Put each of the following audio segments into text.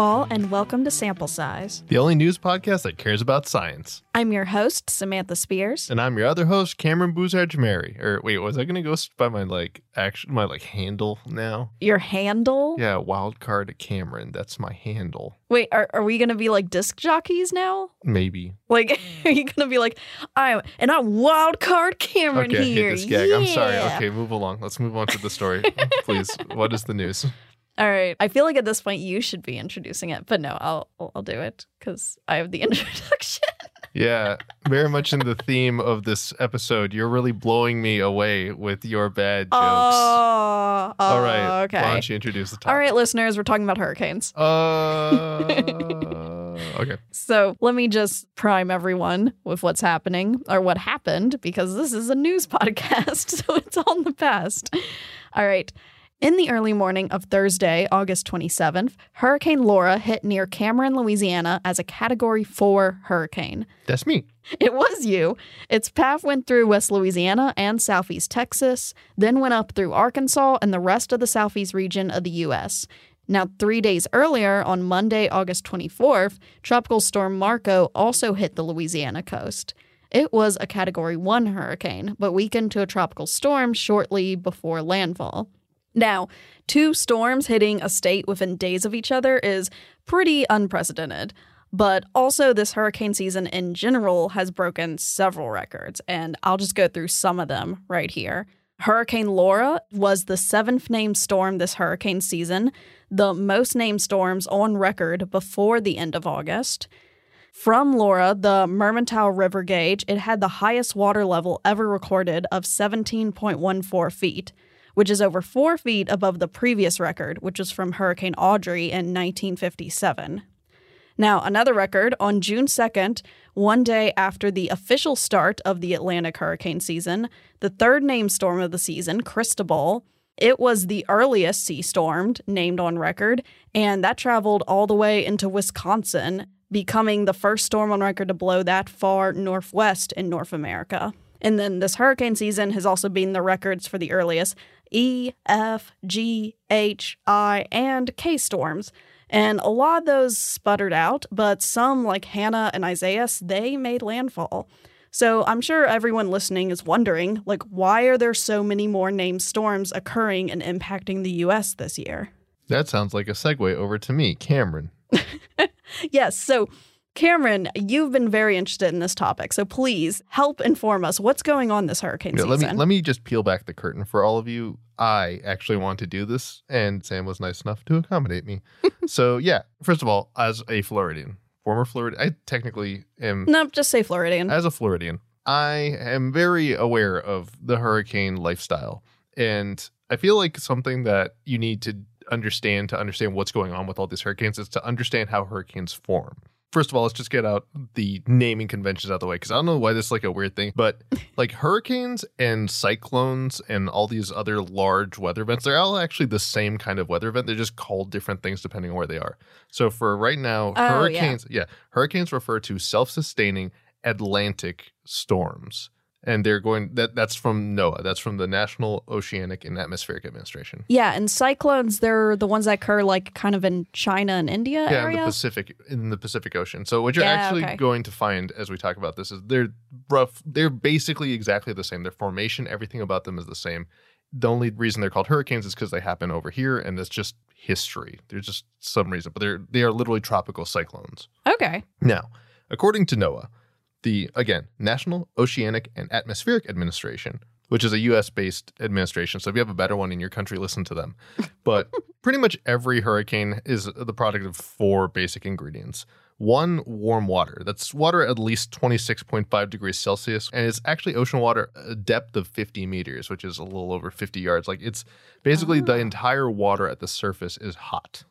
All, and welcome to Sample Size. the only news podcast that cares about science. I'm your host, Samantha Spears. And I'm your other host, Cameron Boozard Mary. Or wait, was I gonna go by my like action my like handle now? Your handle? Yeah, wildcard Cameron. That's my handle. Wait, are, are we going to be like disc jockeys now? Maybe. Like, are you going to be like, I'm, and I'm wild card Cameron okay, here. hit this gag. I'm sorry. Yeah. Okay, move along. Let's move on to the story. Please. What is the news? All right. I feel like at this point you should be introducing it, but no, I'll I'll, I'll do it because I have the introduction. Yeah, very much in the theme of this episode. You're really blowing me away with your bad jokes. Oh, All right. okay. Why don't you introduce the topic? All right, listeners, we're talking about hurricanes. Uh, okay. So let me just prime everyone with what's happening or what happened because this is a news podcast, so it's all in the past. All right. In the early morning of Thursday, August 27th, Hurricane Laura hit near Cameron, Louisiana as a Category 4 hurricane. That's me. It was you. Its path went through West Louisiana and Southeast Texas, then went up through Arkansas and the rest of the Southeast region of the U.S. Now, three days earlier, on Monday, August 24th, Tropical Storm Marco also hit the Louisiana coast. It was a Category 1 hurricane, but weakened to a tropical storm shortly before landfall. Now, two storms hitting a state within days of each other is pretty unprecedented. But also, this hurricane season in general has broken several records, and I'll just go through some of them right here. Hurricane Laura was the seventh named storm this hurricane season, the most named storms on record before the end of August. From Laura, the Mermentau River gauge, it had the highest water level ever recorded of 17.14 feet, which is over four feet above the previous record, which was from Hurricane Audrey in 1957. Now, another record on June 2nd, one day after the official start of the Atlantic hurricane season, the third named storm of the season, Cristobal, it was the earliest C storm named on record, and that traveled all the way into Wisconsin, becoming the first storm on record to blow that far northwest in North America. And then this hurricane season has also been the records for the earliest E, F, G, H, I, and K storms. And a lot of those sputtered out, but some, like Hanna and Isaias, they made landfall. So I'm sure everyone listening is wondering, like, why are there so many more named storms occurring and impacting the U.S. this year? That sounds like a segue over to me, Cameron. Yes, so Cameron, you've been very interested in this topic, so please help inform us what's going on this hurricane Yeah, season. let me let me just peel back the curtain for all of you. I actually want to do this, and Sam was nice enough to accommodate me. so yeah, first of all, as a Floridian, former Floridian, I technically am no, just say Floridian. as a Floridian, I am very aware of the hurricane lifestyle. And I feel like something that you need to understand to understand what's going on with all these hurricanes is to understand how hurricanes form. First of all, let's just get out the naming conventions out of the way because I don't know why this is like a weird thing, but like hurricanes and cyclones and all these other large weather events, they're all actually the same kind of weather event. They're just called different things depending on where they are. So for right now, Oh, yeah. hurricanes, yeah, hurricanes refer to self sustaining Atlantic storms. And they're going that that's from NOAA. That's from the National Oceanic and Atmospheric Administration. yeah, and cyclones, they're the ones that occur like kind of in China and India Yeah, in the. Pacific in the Pacific Ocean. So what you're Yeah, actually okay. going to find as we talk about this is they're rough they're basically exactly the same. Their formation, everything about them is the same. The only reason they're called hurricanes is because they happen over here and it's just history. There's just some reason, but they're they are literally tropical cyclones. okay. Now, according to NOAA, the again National Oceanic and Atmospheric Administration, which is a U.S. based administration, so if you have a better one in your country, listen to them. But pretty much every hurricane is the product of four basic ingredients. One, warm water. That's water at least 26.5 degrees Celsius, and it's actually ocean water a depth of 50 meters, which is a little over 50 yards. Like it's basically the Ah. entire water at the surface is hot.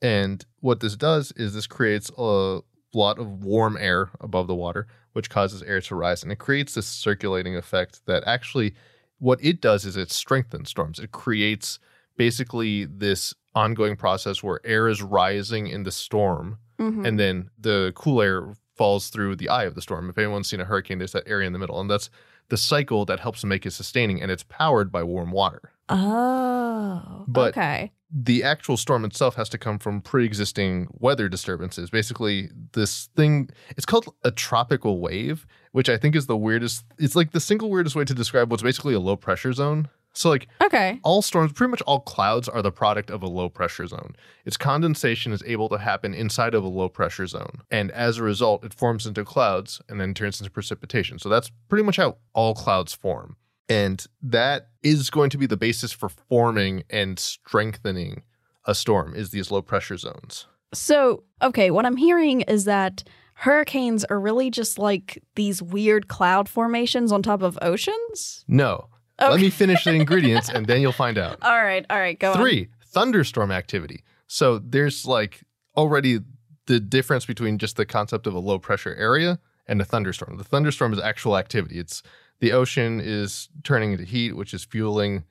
And what this does is this creates a lot of warm air above the water, which causes air to rise. And it creates this circulating effect that actually, what it does is it strengthens storms. It creates basically this ongoing process where air is rising in the storm Mhm. and then the cool air falls through the eye of the storm. If anyone's seen a hurricane, there's that area in the middle, and that's the cycle that helps make it sustaining, and it's powered by warm water. Oh, But- okay. the actual storm itself has to come from pre-existing weather disturbances. Basically, this thing it's called a tropical wave, which I think is the weirdest. It's like the single weirdest way to describe what's basically a low pressure zone. So like Okay. all storms, pretty much all clouds are the product of a low pressure zone. Its condensation is able to happen inside of a low pressure zone. And as a result, it forms into clouds and then turns into precipitation. So that's pretty much how all clouds form. And that is going to be the basis for forming and strengthening a storm is these low pressure zones. So, okay, what I'm hearing is that hurricanes are really just like these weird cloud formations on top of oceans. No. Let me finish the ingredients and then you'll find out. All right, all right, go on. Three, thunderstorm activity. So there's like already the difference between just the concept of a low pressure area and a thunderstorm. The thunderstorm is actual activity. It's the ocean is turning into heat, which is fueling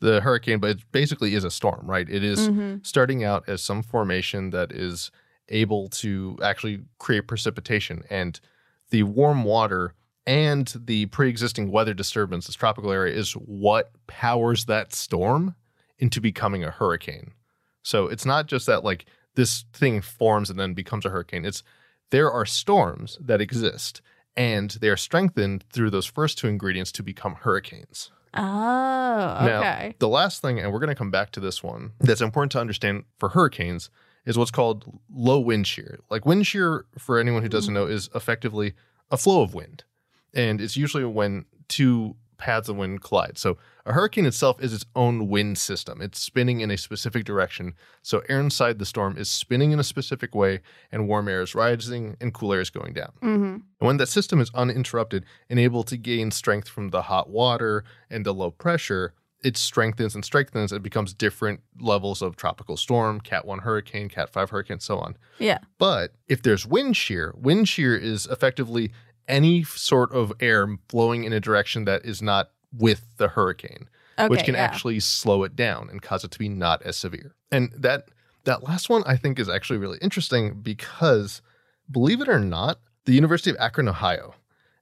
the hurricane, but it basically is a storm, right? It is Mhm. starting out as some formation that is able to actually create precipitation and the warm water and the pre-existing weather disturbance this tropical area is what powers that storm into becoming a hurricane so it's not just that like this thing forms and then becomes a hurricane it's there are storms that exist and they are strengthened through those first two ingredients to become hurricanes Oh, Now, okay. the last thing, and we're going to come back to this one, that's important to understand for hurricanes is what's called low wind shear. Like wind shear, for anyone who doesn't mm-hmm. know, is effectively a flow of wind. And it's usually when two paths of wind collide. So a hurricane itself is its own wind system. It's spinning in a specific direction. So air inside the storm is spinning in a specific way, and warm air is rising and cool air is going down. hmm And when that system is uninterrupted and able to gain strength from the hot water and the low pressure, it strengthens and strengthens and becomes different levels of tropical storm, Cat 1 hurricane, Cat 5 hurricane, so on. Yeah. But if there's wind shear, wind shear is effectively any sort of air flowing in a direction that is not with the hurricane Okay. which can yeah. actually slow it down and cause it to be not as severe. And that that last one I think is actually really interesting because believe it or not, the University of Akron, Ohio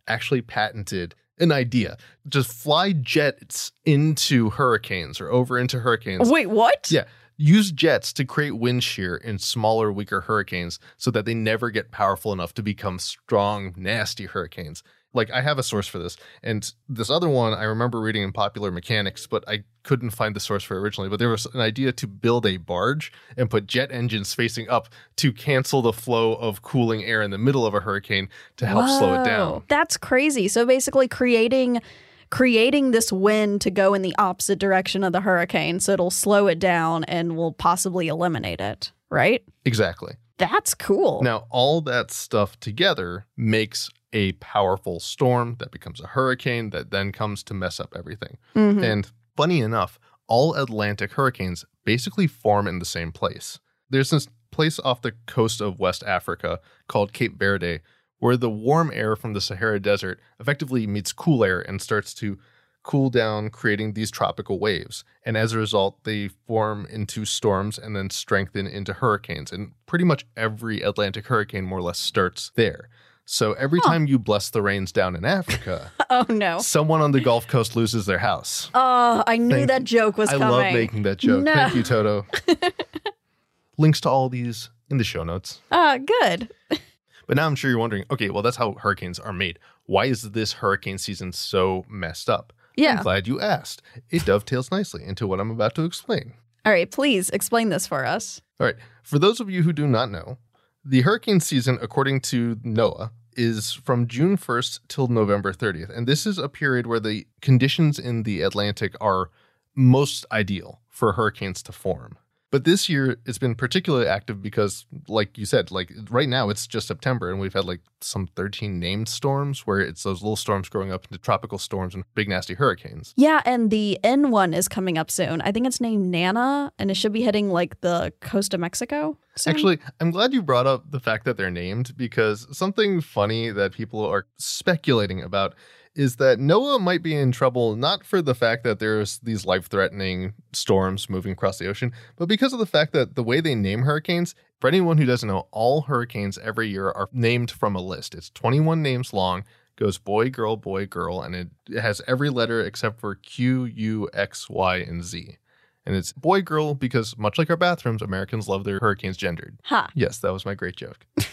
actually patented an idea. Just fly jets into hurricanes or over into hurricanes. Wait, what? Yeah. Use jets to create wind shear in smaller, weaker hurricanes so that they never get powerful enough to become strong, nasty hurricanes. Like, I have a source for this. And this other one I remember reading in Popular Mechanics, but I couldn't find the source for it originally. But there was an idea to build a barge and put jet engines facing up to cancel the flow of cooling air in the middle of a hurricane to help slow it down. That's crazy. So basically creating creating this wind to go in the opposite direction of the hurricane so it'll slow it down and will possibly eliminate it, right? Exactly. That's cool. Now, all that stuff together makes a powerful storm that becomes a hurricane that then comes to mess up everything. Mhm. And funny enough, all Atlantic hurricanes basically form in the same place. There's this place off the coast of West Africa called Cape Verde where the warm air from the Sahara Desert effectively meets cool air and starts to cool down, creating these tropical waves. And as a result, they form into storms and then strengthen into hurricanes. And pretty much every Atlantic hurricane more or less starts there. So every Huh. time you bless the rains down in Africa, oh no. someone on the Gulf Coast loses their house. Oh, I knew Thank that joke was I coming. love making that joke. No. Thank you, Toto. Links to all these in the show notes. Ah, good. But now I'm sure you're wondering, okay, well, that's how hurricanes are made. Why is this hurricane season so messed up? Yeah. I'm glad you asked. It dovetails nicely into what I'm about to explain. All right, please explain this for us. All right. For those of you who do not know, the hurricane season, according to NOAA, is from June 1st till November 30th. And this is a period where the conditions in the Atlantic are most ideal for hurricanes to form. But this year it's been particularly active because, like you said, like right now it's just September and we've had like some 13 named storms where it's those little storms growing up into tropical storms and big nasty hurricanes. Yeah, and the N one is coming up soon. I think it's named Nana, and it should be hitting like the coast of Mexico. soon. Actually, I'm glad you brought up the fact that they're named because something funny that people are speculating about is that NOAA might be in trouble not for the fact that there's these life threatening storms moving across the ocean, but because of the fact that the way they name hurricanes, for anyone who doesn't know, all hurricanes every year are named from a list. It's 21 names long, goes boy, girl, boy, girl, and it, it has every letter except for Q, U, X, Y, and Z. And it's boy, girl because much like our bathrooms, Americans love their hurricanes gendered. Ha. Yes, that was my great joke.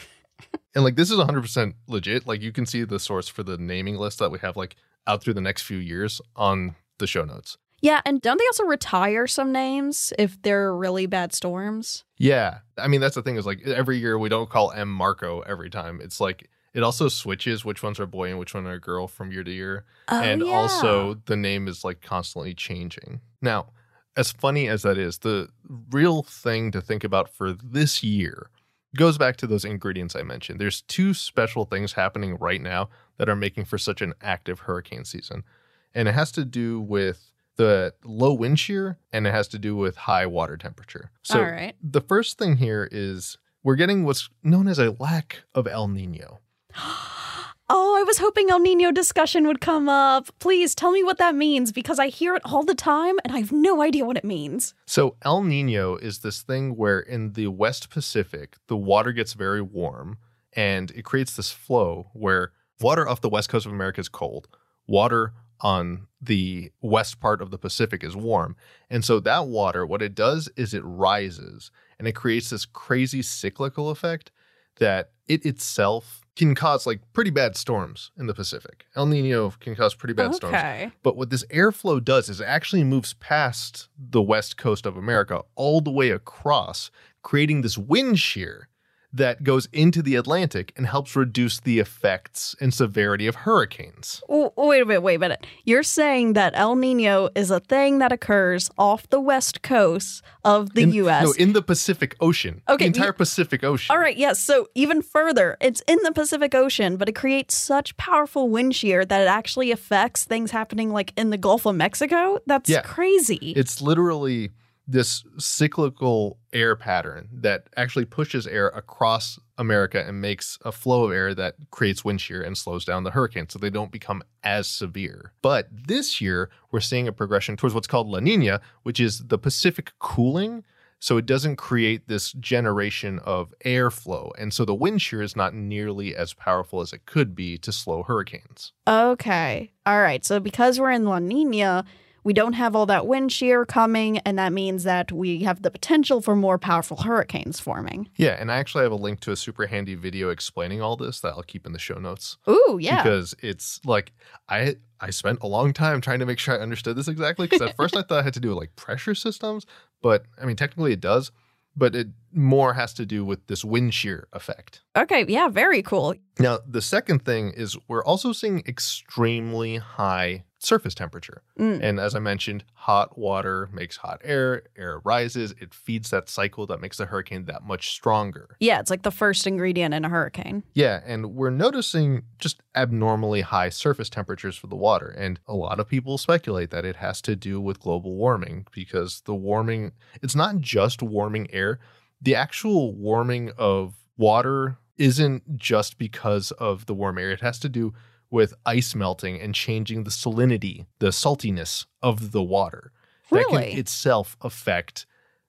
and like this is 100% legit. Like you can see the source for the naming list that we have like out through the next few years on the show notes. Yeah, and don't they also retire some names if they're really bad storms? Yeah. I mean, that's the thing is like every year we don't call M Marco every time. It's like it also switches which ones are boy and which one are girl from year to year. Oh, and yeah. also the name is like constantly changing. Now, as funny as that is, the real thing to think about for this year goes back to those ingredients I mentioned. There's two special things happening right now that are making for such an active hurricane season. And it has to do with the low wind shear and it has to do with high water temperature. So All right. the first thing here is we're getting what's known as a lack of El Nino. Oh, I was hoping El Nino discussion would come up. Please tell me what that means because I hear it all the time and I have no idea what it means. So El Nino is this thing where in the West Pacific, the water gets very warm and it creates this flow where water off the west coast of America is cold. Water on the west part of the Pacific is warm. And so that water, what it does is it rises and it creates this crazy cyclical effect that it itself can cause like pretty bad storms in the Pacific. El Nino can cause pretty bad storms. But what this airflow does is it actually moves past the west coast of America all the way across, creating this wind shear that goes into the Atlantic and helps reduce the effects and severity of hurricanes. Wait a minute, wait a minute. You're saying that El Nino is a thing that occurs off the west coast of the In- U.S. No, in the Pacific Ocean. Okay, The entire you- Pacific Ocean. All right, yes. So even further, it's in the Pacific Ocean, but it creates such powerful wind shear that it actually affects things happening like in the Gulf of Mexico. That's Yeah. crazy. It's literally this cyclical air pattern that actually pushes air across America and makes a flow of air that creates wind shear and slows down the hurricane so they don't become as severe. But this year, we're seeing a progression towards what's called La Nina, which is the Pacific cooling. So it doesn't create this generation of airflow. And so the wind shear is not nearly as powerful as it could be to slow hurricanes. Okay. All right. So because we're in La Nina, we don't have all that wind shear coming, and that means that we have the potential for more powerful hurricanes forming. Yeah, and I actually have a link to a super handy video explaining all this that I'll keep in the show notes. Ooh, yeah. because it's like I I spent a long time trying to make sure I understood this exactly because at first I thought it had to do with like pressure systems, but I mean technically it does, but it more has to do with this wind shear effect. okay. Yeah. Very cool. Now, the second thing is we're also seeing extremely high surface temperature. Mm. And as I mentioned, hot water makes hot air, air rises, it feeds that cycle that makes the hurricane that much stronger. Yeah. It's like the first ingredient in a hurricane. Yeah, and we're noticing just abnormally high surface temperatures for the water. And a lot of people speculate that it has to do with global warming because the warming, it's not just warming air, the actual warming of water isn't just because of the warm air. It has to do with ice melting and changing the salinity, the saltiness of the water. That can itself affect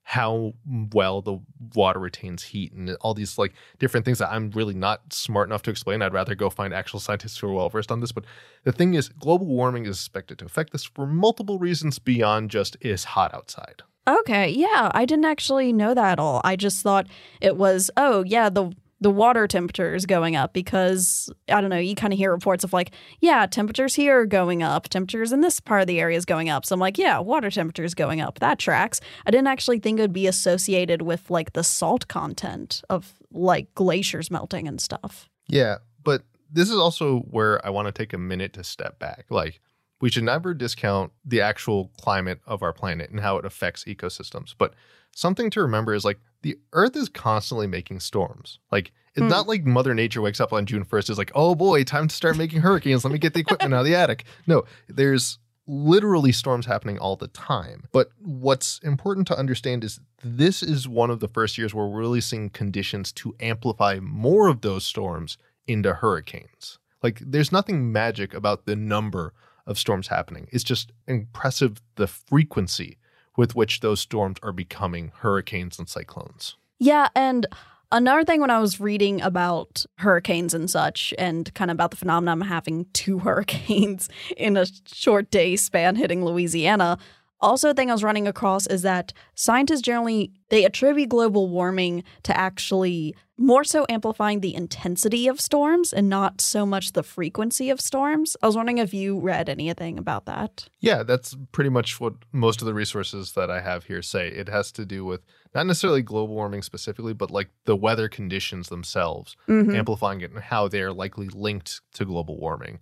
how well the water retains heat and all these like different things that I'm really not smart enough to explain. I'd rather go find actual scientists who are well versed on this. But the thing is, global warming is expected to affect this for multiple reasons beyond just it's hot outside. Okay, yeah, I didn't actually know that at all. I just thought it was, oh, yeah, the the water temperature is going up because I don't know, you kind of hear reports of like, yeah, temperatures here are going up, temperatures in this part of the area is going up. So I'm like, yeah, water temperature is going up. That tracks. I didn't actually think it would be associated with like the salt content of like glaciers melting and stuff. Yeah, but this is also where I want to take a minute to step back. Like, we should never discount the actual climate of our planet and how it affects ecosystems. But something to remember is like the Earth is constantly making storms. Like, it's Hmm. not like Mother Nature wakes up on June 1st is like, oh boy, time to start making hurricanes. Let me get the equipment out of the attic. No, there's literally storms happening all the time. But what's important to understand is this is one of the first years where we're really seeing conditions to amplify more of those storms into hurricanes. Like there's nothing magic about the number of storms happening. It's just impressive the frequency with which those storms are becoming hurricanes and cyclones. Yeah, and Another thing when I was reading about hurricanes and such, and kind of about the phenomenon of having two hurricanes in a short day span hitting Louisiana, also a thing I was running across is that scientists generally they attribute global warming to actually more so amplifying the intensity of storms and not so much the frequency of storms. I was wondering if you read anything about that. Yeah, that's pretty much what most of the resources that I have here say. It has to do with not necessarily global warming specifically, but like the weather conditions themselves, Mhm. amplifying it and how they're likely linked to global warming.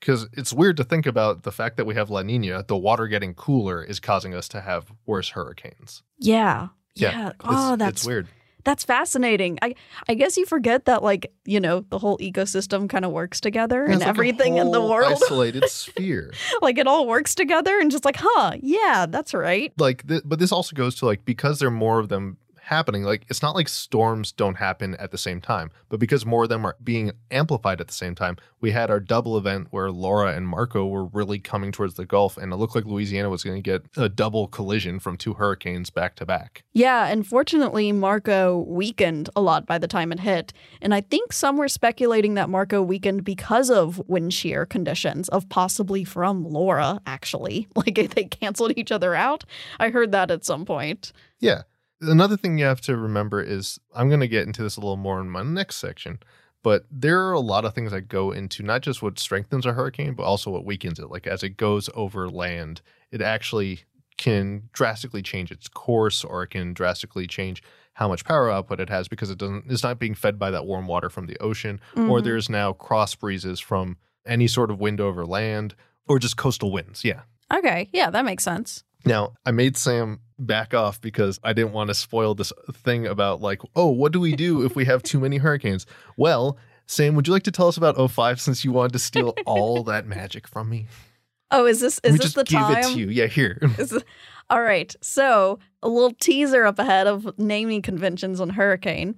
Because it's weird to think about the fact that we have La Nina, the water getting cooler is causing us to have worse hurricanes. Yeah. Yeah, Yeah. It's, Oh, it's that's weird. That's fascinating. I I guess you forget that like, you know, the whole ecosystem kind of works together It's and like everything in the world isolated sphere. like it all works together and just like, "Huh, yeah, that's right." like th- but this also goes to like because there are more of them happening like it's not like storms don't happen at the same time but because more of them are being amplified at the same time we had our double event where laura and marco were really coming towards the gulf and it looked like louisiana was going to get a double collision from two hurricanes back to back Yeah, and fortunately Marco weakened a lot by the time it hit. And I think some were speculating that Marco weakened because of wind shear conditions of possibly from Laura actually. Like they canceled each other out. I heard that at some point. yeah another thing you have to remember is i'm going to get into this a little more in my next section but there are a lot of things that go into not just what strengthens a hurricane but also what weakens it like as it goes over land it actually can drastically change its course or it can drastically change how much power output it has because it doesn't it's not being fed by that warm water from the ocean or Mhm. there's now cross breezes from any sort of wind over land or just coastal winds yeah Okay, yeah, that makes sense. now, I made Sam back off because I didn't want to spoil this thing about, like, oh, what do we do if we have too many hurricanes? Well, Sam, would you like to tell us about 05 since you wanted to steal all that magic from me? Oh, is this is me this just the give time? it to you. Yeah, here. Is it- all right. So, a little teaser up ahead of naming conventions on hurricane.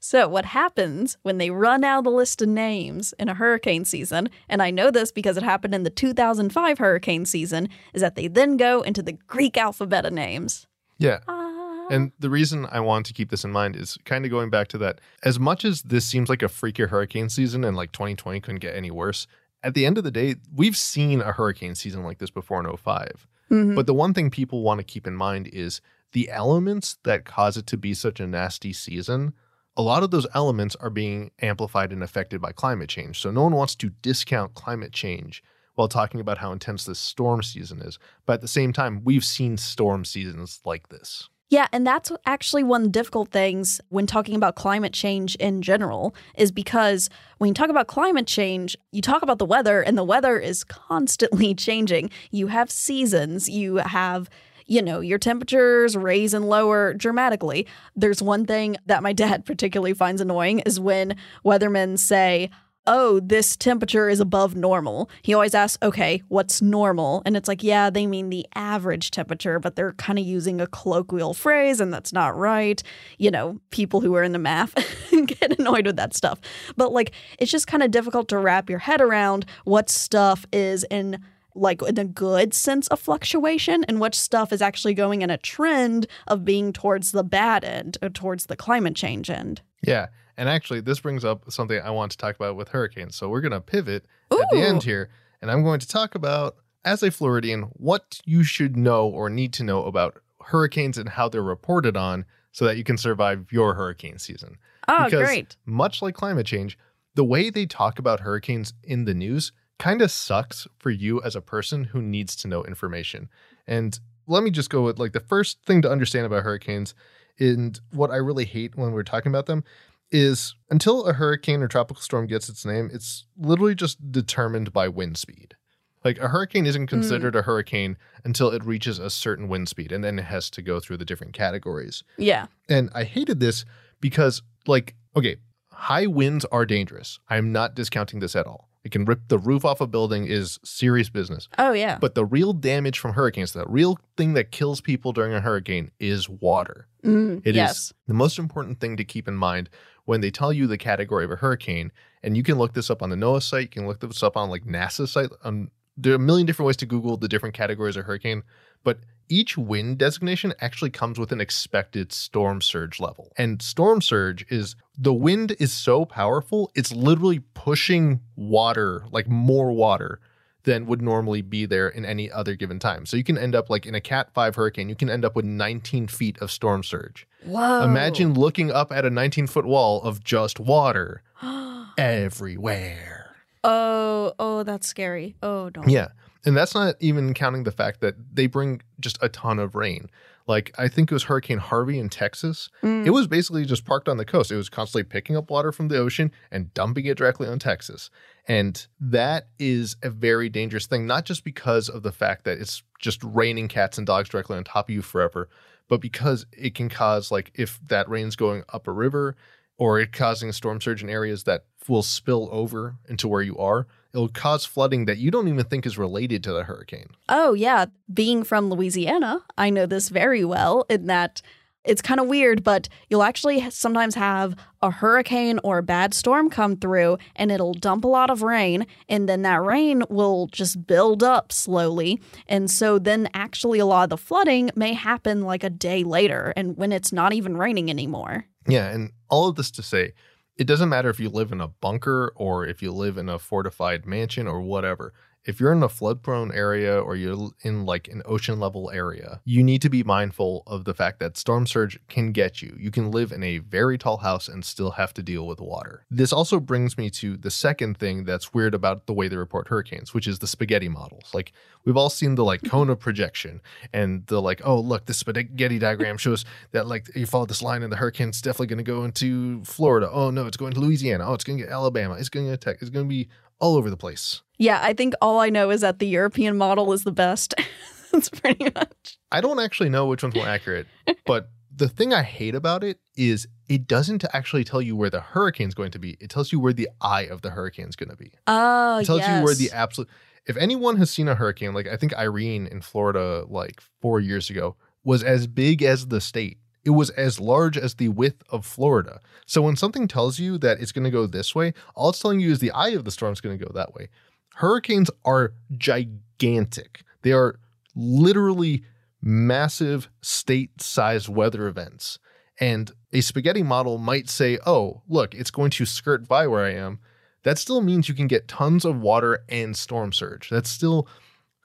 So, what happens when they run out of the list of names in a hurricane season, and I know this because it happened in the 2005 hurricane season, is that they then go into the Greek alphabet of names. Yeah. Ah. And the reason I want to keep this in mind is kind of going back to that. As much as this seems like a freakier hurricane season and like 2020 couldn't get any worse, at the end of the day, we've seen a hurricane season like this before in 05. Mhm. But the one thing people want to keep in mind is the elements that cause it to be such a nasty season. A lot of those elements are being amplified and affected by climate change. So no one wants to discount climate change while talking about how intense this storm season is. But at the same time, we've seen storm seasons like this. Yeah, and that's actually one of the difficult things when talking about climate change in general, is because when you talk about climate change, you talk about the weather, and the weather is constantly changing. You have seasons, you have you know, your temperatures raise and lower dramatically. There's one thing that my dad particularly finds annoying is when weathermen say, oh, this temperature is above normal. He always asks, okay, what's normal? And it's like, yeah, they mean the average temperature, but they're kind of using a colloquial phrase, and that's not right. You know, people who are in the math get annoyed with that stuff. But like, it's just kind of difficult to wrap your head around what stuff is in like in a good sense of fluctuation and which stuff is actually going in a trend of being towards the bad end or towards the climate change end. Yeah. And actually, this brings up something I want to talk about with hurricanes. So we're going to pivot at the end here, and I'm going to talk about, as a Floridian, what you should know or need to know about hurricanes and how they're reported on so that you can survive your hurricane season. Oh, Because- great. Much like climate change, the way they talk about hurricanes in the news kind of sucks for you as a person who needs to know information. And let me just go with like the first thing to understand about hurricanes and what I really hate when we're talking about them is until a hurricane or tropical storm gets its name, it's literally just determined by wind speed. Like a hurricane isn't considered a hurricane until it reaches a certain wind speed, and then it has to go through the different categories. Yeah. And I hated this because, like, okay, high winds are dangerous. I'm not discounting this at all. It can rip the roof off a building is serious business. Oh, yeah. But the real damage from hurricanes, the real thing that kills people during a hurricane is water. Mm, It is yes. the most important thing to keep in mind when they tell you the category of a hurricane. And you can look this up on the NOAA site. You can look this up on like NASA site. Um, there are a million different ways to Google the different categories of hurricane. But each wind designation actually comes with an expected storm surge level. And storm surge is the wind is so powerful, it's literally pushing water, like more water than would normally be there in any other given time. So you can end up like in a Cat 5 hurricane, you can end up with 19 feet of storm surge. Whoa. Imagine looking up at a 19 foot wall of just water everywhere. oh, oh, that's scary. Oh, don't. Yeah. And that's not even counting the fact that they bring just a ton of rain. Like, I think it was Hurricane Harvey in Texas. Mm. It was basically just parked on the coast. It was constantly picking up water from the ocean and dumping it directly on Texas. And that is a very dangerous thing, not just because of the fact that it's just raining cats and dogs directly on top of you forever, but because it can cause, like, if that rain's going up a river or it causing a storm surge in areas that will spill over into where you are, it'll cause flooding that you don't even think is related to the hurricane. Oh, yeah. Being from Louisiana, I know this very well in that it's kind of weird, but you'll actually sometimes have a hurricane or a bad storm come through and it'll dump a lot of rain. And then that rain will just build up slowly. And so then actually a lot of the flooding may happen like a day later and when it's not even raining anymore. Yeah, and all of this to say, it doesn't matter if you live in a bunker or if you live in a fortified mansion or whatever. If you're in a flood prone area or you're in like an ocean level area, you need to be mindful of the fact that storm surge can get you. You can live in a very tall house and still have to deal with water. This also brings me to the second thing that's weird about the way they report hurricanes, which is the spaghetti models. Like we've all seen the like cone of projection and the like, oh, look, this spaghetti diagram shows that like you follow this line and the hurricane's definitely going to go into Florida. Oh, no, it's going to Louisiana. Oh, it's going to get Alabama. It's going to attack. It's going to be all over the place. Yeah, I think all I know is that the European model is the best. That's pretty much. I don't actually know which one's more accurate, but the thing I hate about it is it doesn't actually tell you where the hurricane's going to be. It tells you where the eye of the hurricane's going to be. Oh, It tells yes. you where the absolute. If anyone has seen a hurricane, like I think Irene in Florida, like four years ago, was as big as the state. It was as large as the width of Florida. So when something tells you that it's going to go this way, all it's telling you is the eye of the storm is going to go that way. Hurricanes are gigantic. They are literally massive state-sized weather events. And a spaghetti model might say, "Oh, look, it's going to skirt by where I am." That still means you can get tons of water and storm surge. That's still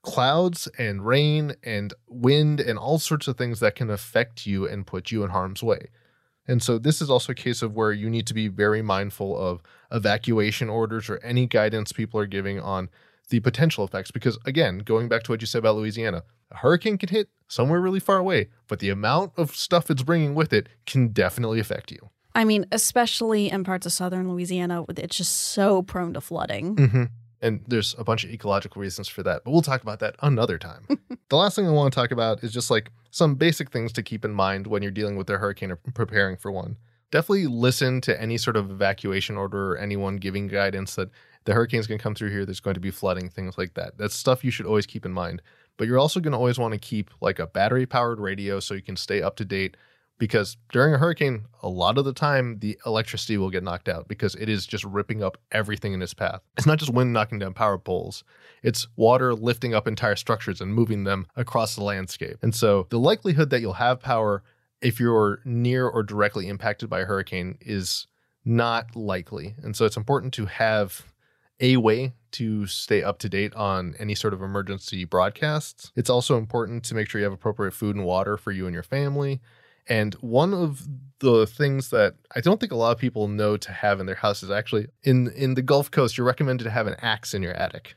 clouds and rain and wind and all sorts of things that can affect you and put you in harm's way. And so this is also a case of where you need to be very mindful of evacuation orders or any guidance people are giving on the potential effects. Because again, going back to what you said about Louisiana, a hurricane can hit somewhere really far away, but the amount of stuff it's bringing with it can definitely affect you. I mean, especially in parts of southern Louisiana, it's just so prone to flooding. Mm-hmm. And there's a bunch of ecological reasons for that, but we'll talk about that another time. the last thing I want to talk about is just like some basic things to keep in mind when you're dealing with a hurricane or preparing for one. Definitely listen to any sort of evacuation order or anyone giving guidance that the hurricane's going to come through here, there's going to be flooding, things like that. That's stuff you should always keep in mind. But you're also going to always want to keep like a battery powered radio so you can stay up to date because during a hurricane, a lot of the time the electricity will get knocked out because it is just ripping up everything in its path. It's not just wind knocking down power poles, it's water lifting up entire structures and moving them across the landscape. And so the likelihood that you'll have power if you're near or directly impacted by a hurricane is not likely. And so it's important to have a way to stay up to date on any sort of emergency broadcasts. It's also important to make sure you have appropriate food and water for you and your family. And one of the things that I don't think a lot of people know to have in their house is actually in in the Gulf Coast, you're recommended to have an axe in your attic.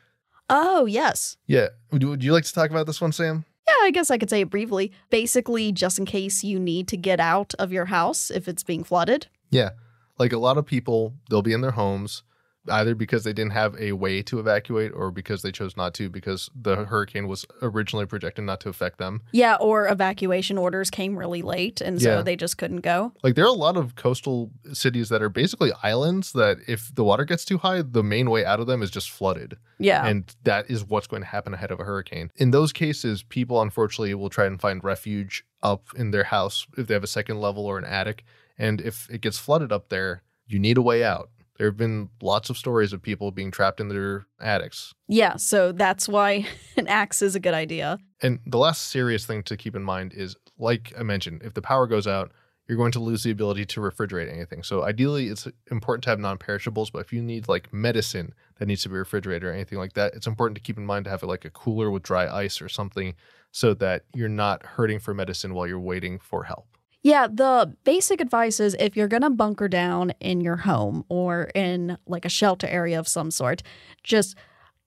Oh, yes. Yeah. Would, would you like to talk about this one, Sam? Yeah, I guess I could say it briefly. Basically, just in case you need to get out of your house if it's being flooded. Yeah. Like a lot of people, they'll be in their homes either because they didn't have a way to evacuate or because they chose not to because the hurricane was originally projected not to affect them. Yeah, or evacuation orders came really late and so Yeah. they just couldn't go. Like there are a lot of coastal cities that are basically islands that if the water gets too high, the main way out of them is just flooded. Yeah. And that is what's going to happen ahead of a hurricane. In those cases, people unfortunately will try and find refuge up in their house if they have a second level or an attic. And if it gets flooded up there, you need a way out. There have been lots of stories of people being trapped in their attics. Yeah, so that's why an axe is a good idea. And the last serious thing to keep in mind is, like I mentioned, if the power goes out, you're going to lose the ability to refrigerate anything. So ideally, it's important to have non-perishables. But if you need like medicine that needs to be refrigerated or anything like that, it's important to keep in mind to have like a cooler with dry ice or something, so that you're not hurting for medicine while you're waiting for help. Yeah, the basic advice is if you're going to bunker down in your home or in like a shelter area of some sort, just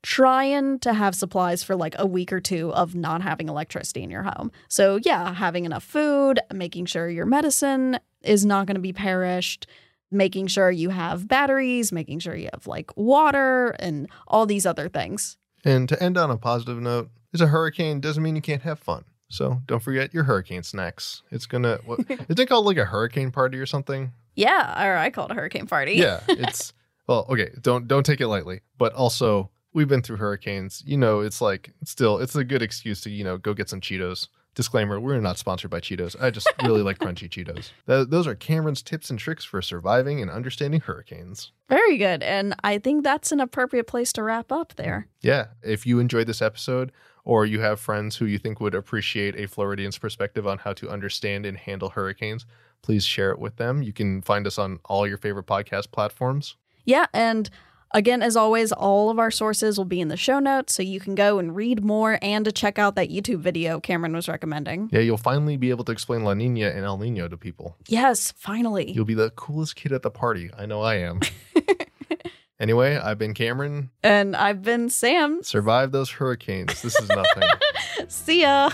trying to have supplies for like a week or two of not having electricity in your home. So, yeah, having enough food, making sure your medicine is not going to be perished, making sure you have batteries, making sure you have like water and all these other things. And to end on a positive note, is a hurricane doesn't mean you can't have fun. So don't forget your hurricane snacks. It's gonna what, is it called like a hurricane party or something? Yeah, or I call it a hurricane party. Yeah, it's well, okay. Don't don't take it lightly, but also we've been through hurricanes. You know, it's like still it's a good excuse to you know go get some Cheetos. Disclaimer: We're not sponsored by Cheetos. I just really like crunchy Cheetos. Th- those are Cameron's tips and tricks for surviving and understanding hurricanes. Very good, and I think that's an appropriate place to wrap up there. Yeah, if you enjoyed this episode or you have friends who you think would appreciate a Floridian's perspective on how to understand and handle hurricanes, please share it with them. You can find us on all your favorite podcast platforms. Yeah, and again, as always, all of our sources will be in the show notes, so you can go and read more and to check out that YouTube video Cameron was recommending. Yeah, you'll finally be able to explain La Nina and El Nino to people. Yes, finally. You'll be the coolest kid at the party. I know I am. anyway, I've been Cameron. And I've been Sam. Survive those hurricanes. This is nothing. See ya.